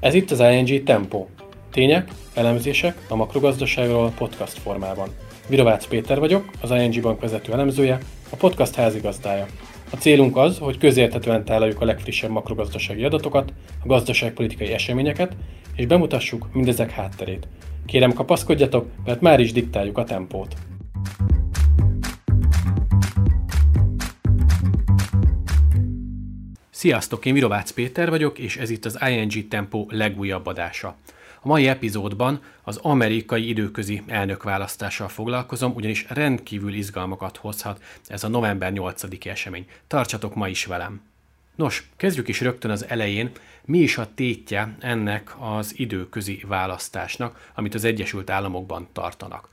Ez itt az ING Tempo. Tények, elemzések a makrogazdaságról podcast formában. Virovácz Péter vagyok, az ING Bank vezető elemzője, a podcast házigazdája. A célunk az, hogy közérthetően tálaljuk a legfrissebb makrogazdasági adatokat, a gazdaságpolitikai eseményeket, és bemutassuk mindezek hátterét. Kérem kapaszkodjatok, mert már is diktáljuk a tempót. Sziasztok, én Mirovácz Péter vagyok, és ez itt az ING Tempo legújabb adása. A mai epizódban az amerikai időközi elnökválasztással foglalkozom, ugyanis rendkívül izgalmakat hozhat ez a november 8-i esemény. Tartsatok ma is velem! Nos, kezdjük is rögtön az elején, mi is a tétje ennek az időközi választásnak, amit az Egyesült Államokban tartanak.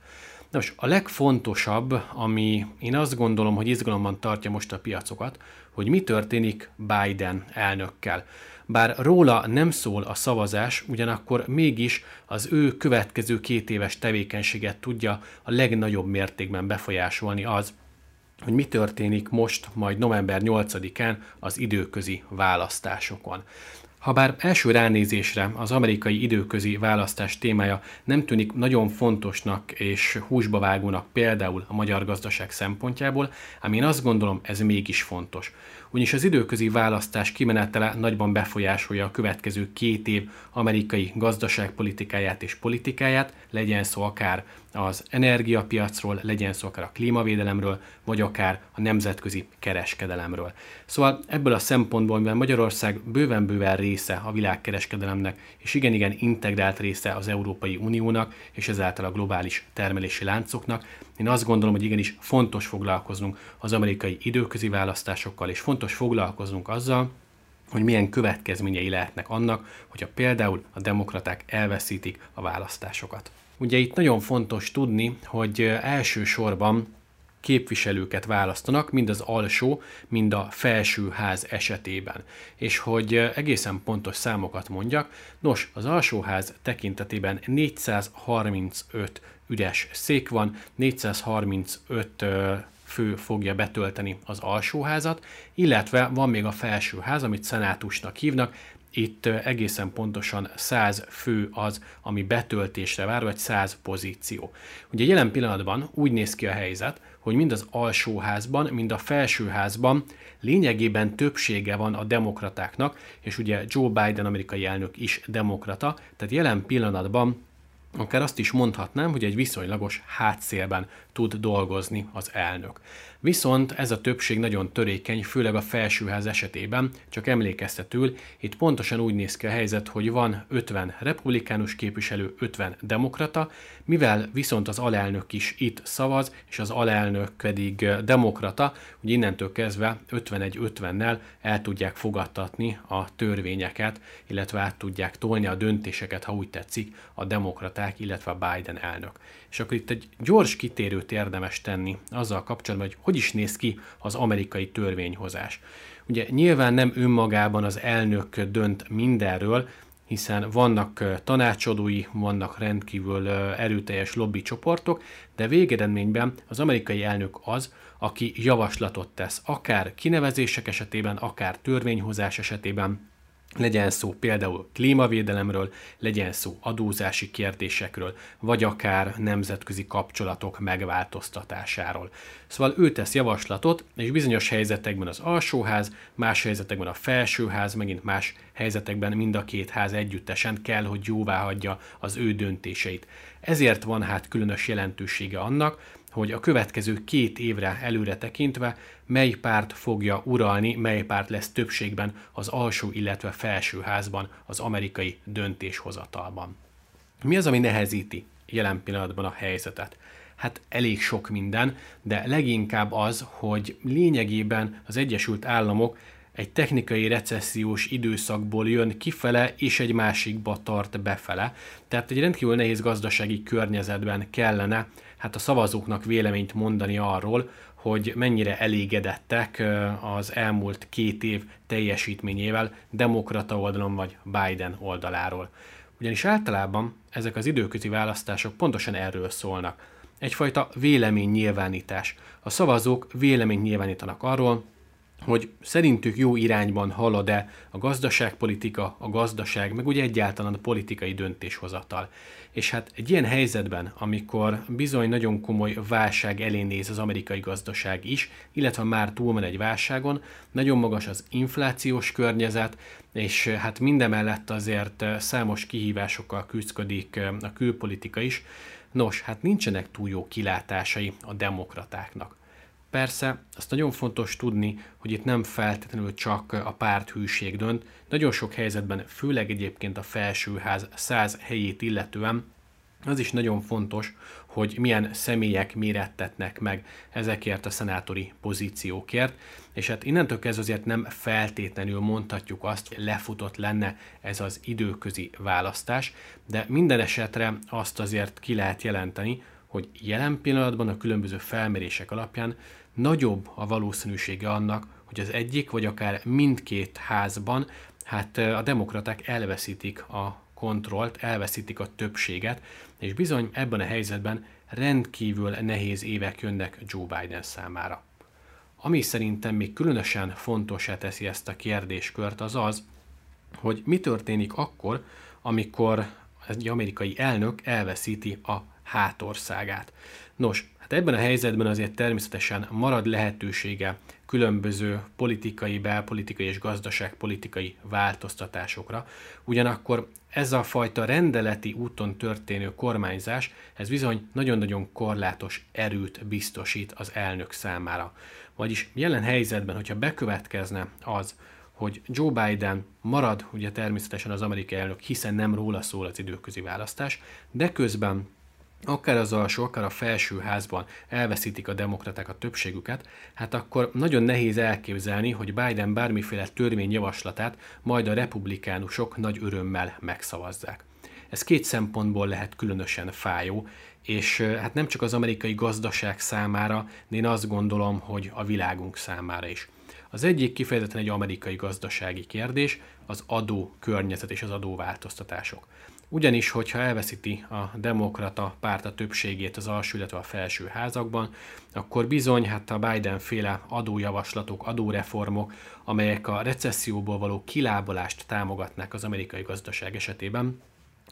Nos, a legfontosabb, ami én azt gondolom, hogy izgalomban tartja most a piacokat, hogy mi történik Biden elnökkel. Bár róla nem szól a szavazás, ugyanakkor mégis az ő következő két éves tevékenységet tudja a legnagyobb mértékben befolyásolni az, hogy mi történik most, majd november 8-án az időközi választásokon. Habár első ránézésre az amerikai időközi választás témája nem tűnik nagyon fontosnak és húsba vágónak például a magyar gazdaság szempontjából, ám én azt gondolom, ez mégis fontos. Ugyanis az időközi választás kimenetele nagyban befolyásolja a következő két év amerikai gazdaságpolitikáját és politikáját, legyen szó akár az energiapiacról, legyen szó akár a klímavédelemről, vagy akár a nemzetközi kereskedelemről. Szóval ebből a szempontból, mivel Magyarország bőven-bőven része a világkereskedelemnek, és igen-igen integrált része az Európai Uniónak, és ezáltal a globális termelési láncoknak, én azt gondolom, hogy igenis fontos foglalkoznunk az amerikai időközi választásokkal, és fontos foglalkoznunk azzal, hogy milyen következményei lehetnek annak, hogyha például a demokraták elveszítik a választásokat. Ugye itt nagyon fontos tudni, hogy elsősorban képviselőket választanak, mind az alsó, mind a felső ház esetében. És hogy egészen pontos számokat mondjak, nos, az alsóház tekintetében 435 üres szék van, 435 fő fogja betölteni az alsóházat, illetve van még a felsőház, amit szenátusnak hívnak, itt egészen pontosan 100 fő az, ami betöltésre vár, vagy 100 pozíció. Ugye jelen pillanatban úgy néz ki a helyzet, hogy mind az alsóházban, mind a felsőházban lényegében többsége van a demokratáknak, és ugye Joe Biden amerikai elnök is demokrata, tehát jelen pillanatban akár azt is mondhatnám, hogy egy viszonylagos hátszélben tud dolgozni az elnök. Viszont ez a többség nagyon törékeny, főleg a felsőház esetében, csak emlékeztetül, itt pontosan úgy néz ki a helyzet, hogy van 50 republikánus képviselő, 50 demokrata, mivel viszont az alelnök is itt szavaz, és az alelnök pedig demokrata, hogy innentől kezdve 51-50-nel el tudják fogadtatni a törvényeket, illetve át tudják tolni a döntéseket, ha úgy tetszik, a demokraták, illetve a Biden elnök. És akkor itt egy gyors kitérőt érdemes tenni azzal kapcsolatban, hogy hogy is néz ki az amerikai törvényhozás. Ugye nyilván nem önmagában az elnök dönt mindenről, hiszen vannak tanácsadói, vannak rendkívül erőteljes lobby csoportok, de végeredményben az amerikai elnök az, aki javaslatot tesz, akár kinevezések esetében, akár törvényhozás esetében, legyen szó például klímavédelemről, legyen szó adózási kérdésekről, vagy akár nemzetközi kapcsolatok megváltoztatásáról. Szóval ő tesz javaslatot, és bizonyos helyzetekben az alsóház, más helyzetekben a felsőház, megint más helyzetekben mind a két ház együttesen kell, hogy jóvá hagyja az ő döntéseit. Ezért van hát különös jelentősége annak, hogy a következő két évre előre tekintve mely párt fogja uralni, mely párt lesz többségben az alsó, illetve felső házban az amerikai döntéshozatalban. Mi az, ami nehezíti jelen pillanatban a helyzetet? Hát elég sok minden, de leginkább az, hogy lényegében az Egyesült Államok egy technikai recessziós időszakból jön kifele, és egy másikba tart befele. Tehát egy rendkívül nehéz gazdasági környezetben kellene hát a szavazóknak véleményt mondani arról, hogy mennyire elégedettek az elmúlt két év teljesítményével demokrata oldalon vagy Biden oldaláról. Ugyanis általában ezek az időközi választások pontosan erről szólnak. Egyfajta véleménynyilvánítás. A szavazók véleményt nyilvánítanak arról, hogy szerintük jó irányban halad-e a gazdaságpolitika, a gazdaság, meg úgy egyáltalán a politikai döntéshozatal. És hát egy ilyen helyzetben, amikor bizony nagyon komoly válság elé néz az amerikai gazdaság is, illetve már túlmen egy válságon, nagyon magas az inflációs környezet, és hát mindemellett azért számos kihívásokkal küzdik a külpolitika is. Nos, hát nincsenek túl jó kilátásai a demokratáknak. Persze, azt nagyon fontos tudni, hogy itt nem feltétlenül csak a párthűség dönt, nagyon sok helyzetben, főleg egyébként a felsőház száz helyét illetően, az is nagyon fontos, hogy milyen személyek mérettetnek meg ezekért a szenátori pozíciókért, és hát innentől kezdve azért nem feltétlenül mondhatjuk azt, hogy lefutott lenne ez az időközi választás, de minden esetre azt azért ki lehet jelenteni, hogy jelen pillanatban a különböző felmérések alapján nagyobb a valószínűsége annak, hogy az egyik vagy akár mindkét házban hát a demokraták elveszítik a kontrollt, elveszítik a többséget, és bizony ebben a helyzetben rendkívül nehéz évek jönnek Joe Biden számára. Ami szerintem még különösen fontosá teszi ezt a kérdéskört, az az, hogy mi történik akkor, amikor egy amerikai elnök elveszíti a hátországát. Nos, hát ebben a helyzetben azért természetesen marad lehetősége különböző politikai, belpolitikai és gazdaságpolitikai változtatásokra. Ugyanakkor ez a fajta rendeleti úton történő kormányzás, ez bizony nagyon-nagyon korlátos erőt biztosít az elnök számára. Vagyis jelen helyzetben, hogyha bekövetkezne az, hogy Joe Biden marad ugye természetesen az amerikai elnök, hiszen nem róla szól az időközi választás, de közben akár az alsó, akár a felső házban elveszítik a demokraták a többségüket, hát akkor nagyon nehéz elképzelni, hogy Biden bármiféle törvényjavaslatát majd a republikánusok nagy örömmel megszavazzák. Ez két szempontból lehet különösen fájó, és hát nem csak az amerikai gazdaság számára, de én azt gondolom, hogy a világunk számára is. Az egyik kifejezetten egy amerikai gazdasági kérdés, az adó környezet és az adóváltoztatások. Ugyanis, hogyha elveszíti a demokrata párt a többségét az alsó, illetve a felső házakban, akkor bizony hát a Biden féle adójavaslatok, adóreformok, amelyek a recesszióból való kilábalást támogatnák az amerikai gazdaság esetében,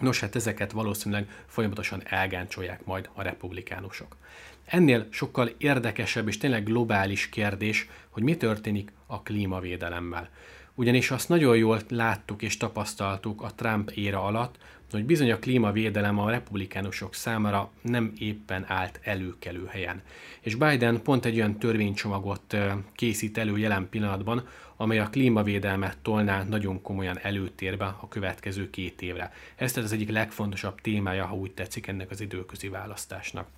Nos, hát ezeket valószínűleg folyamatosan elgáncsolják majd a republikánusok. Ennél sokkal érdekesebb és tényleg globális kérdés, hogy mi történik a klímavédelemmel. Ugyanis azt nagyon jól láttuk és tapasztaltuk a Trump éra alatt, hogy bizony a klímavédelem a republikánusok számára nem éppen állt előkelő helyen. És Biden pont egy olyan törvénycsomagot készít elő jelen pillanatban, amely a klímavédelmet tolná nagyon komolyan előtérbe a következő két évre. Ez tehát az egyik legfontosabb témája, ha úgy tetszik ennek az időközi választásnak.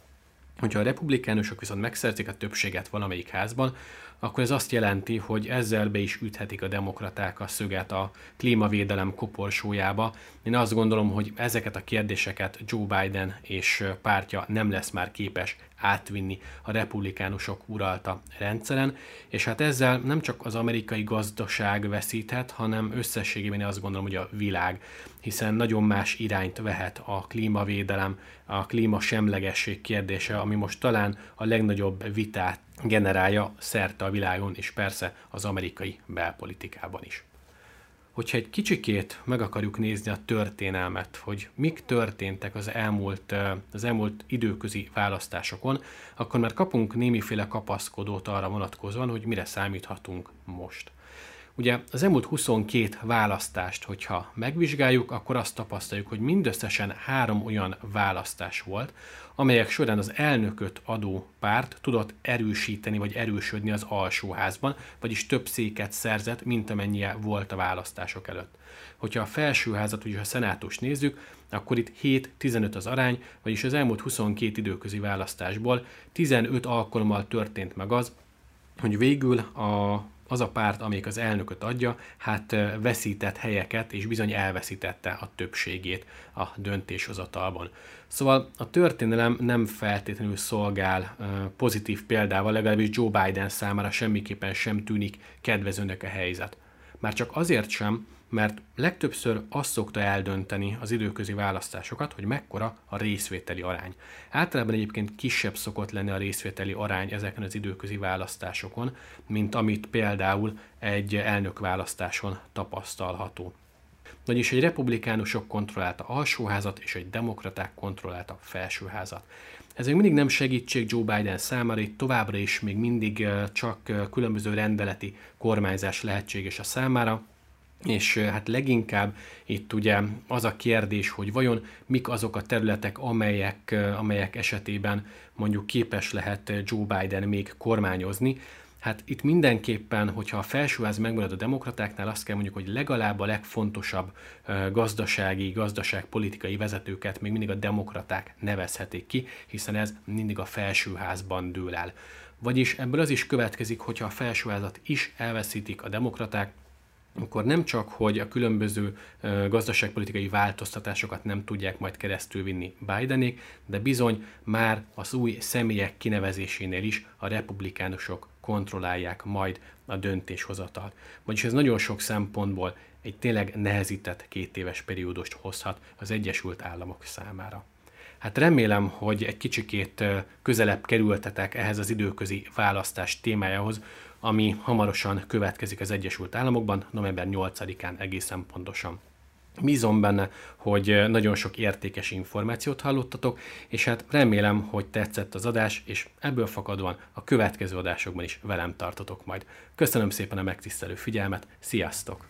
Hogyha a republikánusok viszont megszerzik a többséget valamelyik házban, akkor ez azt jelenti, hogy ezzel be is üthetik a demokraták a szöget a klímavédelem koporsójába. Én azt gondolom, hogy ezeket a kérdéseket Joe Biden és pártja nem lesz már képes átvinni a republikánusok uralta rendszeren, és hát ezzel nem csak az amerikai gazdaság veszíthet, hanem összességében azt gondolom, hogy a világ, hiszen nagyon más irányt vehet a klímavédelem, a klímasemlegesség kérdése, ami most talán a legnagyobb vitát generálja szerte a világon, és persze az amerikai belpolitikában is. Hogyha egy kicsikét meg akarjuk nézni a történelmet, hogy mik történtek az elmúlt, az elmúlt időközi választásokon, akkor már kapunk némiféle kapaszkodót arra vonatkozóan, hogy mire számíthatunk most. Ugye az elmúlt 22 választást, hogyha megvizsgáljuk, akkor azt tapasztaljuk, hogy mindösszesen három olyan választás volt, amelyek során az elnököt adó párt tudott erősíteni vagy erősödni az alsóházban, vagyis több széket szerzett, mint amennyie volt a választások előtt. Hogyha a felsőházat, vagyis a szenátus nézzük, akkor itt 7-15 az arány, vagyis az elmúlt 22 időközi választásból 15 alkalommal történt meg az, hogy végül a az a párt, amelyik az elnököt adja, hát veszített helyeket, és bizony elveszítette a többségét a döntéshozatalban. Szóval a történelem nem feltétlenül szolgál pozitív példával, legalábbis Joe Biden számára semmiképpen sem tűnik kedvezőnek a helyzet. Már csak azért sem, mert legtöbbször azt szokta eldönteni az időközi választásokat, hogy mekkora a részvételi arány. Általában egyébként kisebb szokott lenni a részvételi arány ezeken az időközi választásokon, mint amit például egy elnök választáson tapasztalható. Vagyis egy republikánusok kontrollálta alsóházat, és egy demokraták kontrollálta felsőházat. Ez még mindig nem segítség Joe Biden számára, itt továbbra is még mindig csak különböző rendeleti kormányzás lehetséges a számára, és hát leginkább itt ugye az a kérdés, hogy vajon mik azok a területek, amelyek, amelyek esetében mondjuk képes lehet Joe Biden még kormányozni. Hát itt mindenképpen, hogyha a felsőház megmarad a demokratáknál, azt kell mondjuk, hogy legalább a legfontosabb gazdasági, gazdaságpolitikai vezetőket még mindig a demokraták nevezhetik ki, hiszen ez mindig a felsőházban dől el. Vagyis ebből az is következik, hogyha a felsőházat is elveszítik a demokraták, akkor nem csak, hogy a különböző gazdaságpolitikai változtatásokat nem tudják majd keresztül vinni Bidenék, de bizony már az új személyek kinevezésénél is a republikánusok kontrollálják majd a döntéshozatal. Vagyis ez nagyon sok szempontból egy tényleg nehezített két éves periódust hozhat az Egyesült Államok számára. Hát remélem, hogy egy kicsikét közelebb kerültetek ehhez az időközi választás témájához, ami hamarosan következik az Egyesült Államokban, november 8-án egészen pontosan. Bízom benne, hogy nagyon sok értékes információt hallottatok, és hát remélem, hogy tetszett az adás, és ebből fakadóan a következő adásokban is velem tartotok majd. Köszönöm szépen a megtisztelő figyelmet, sziasztok!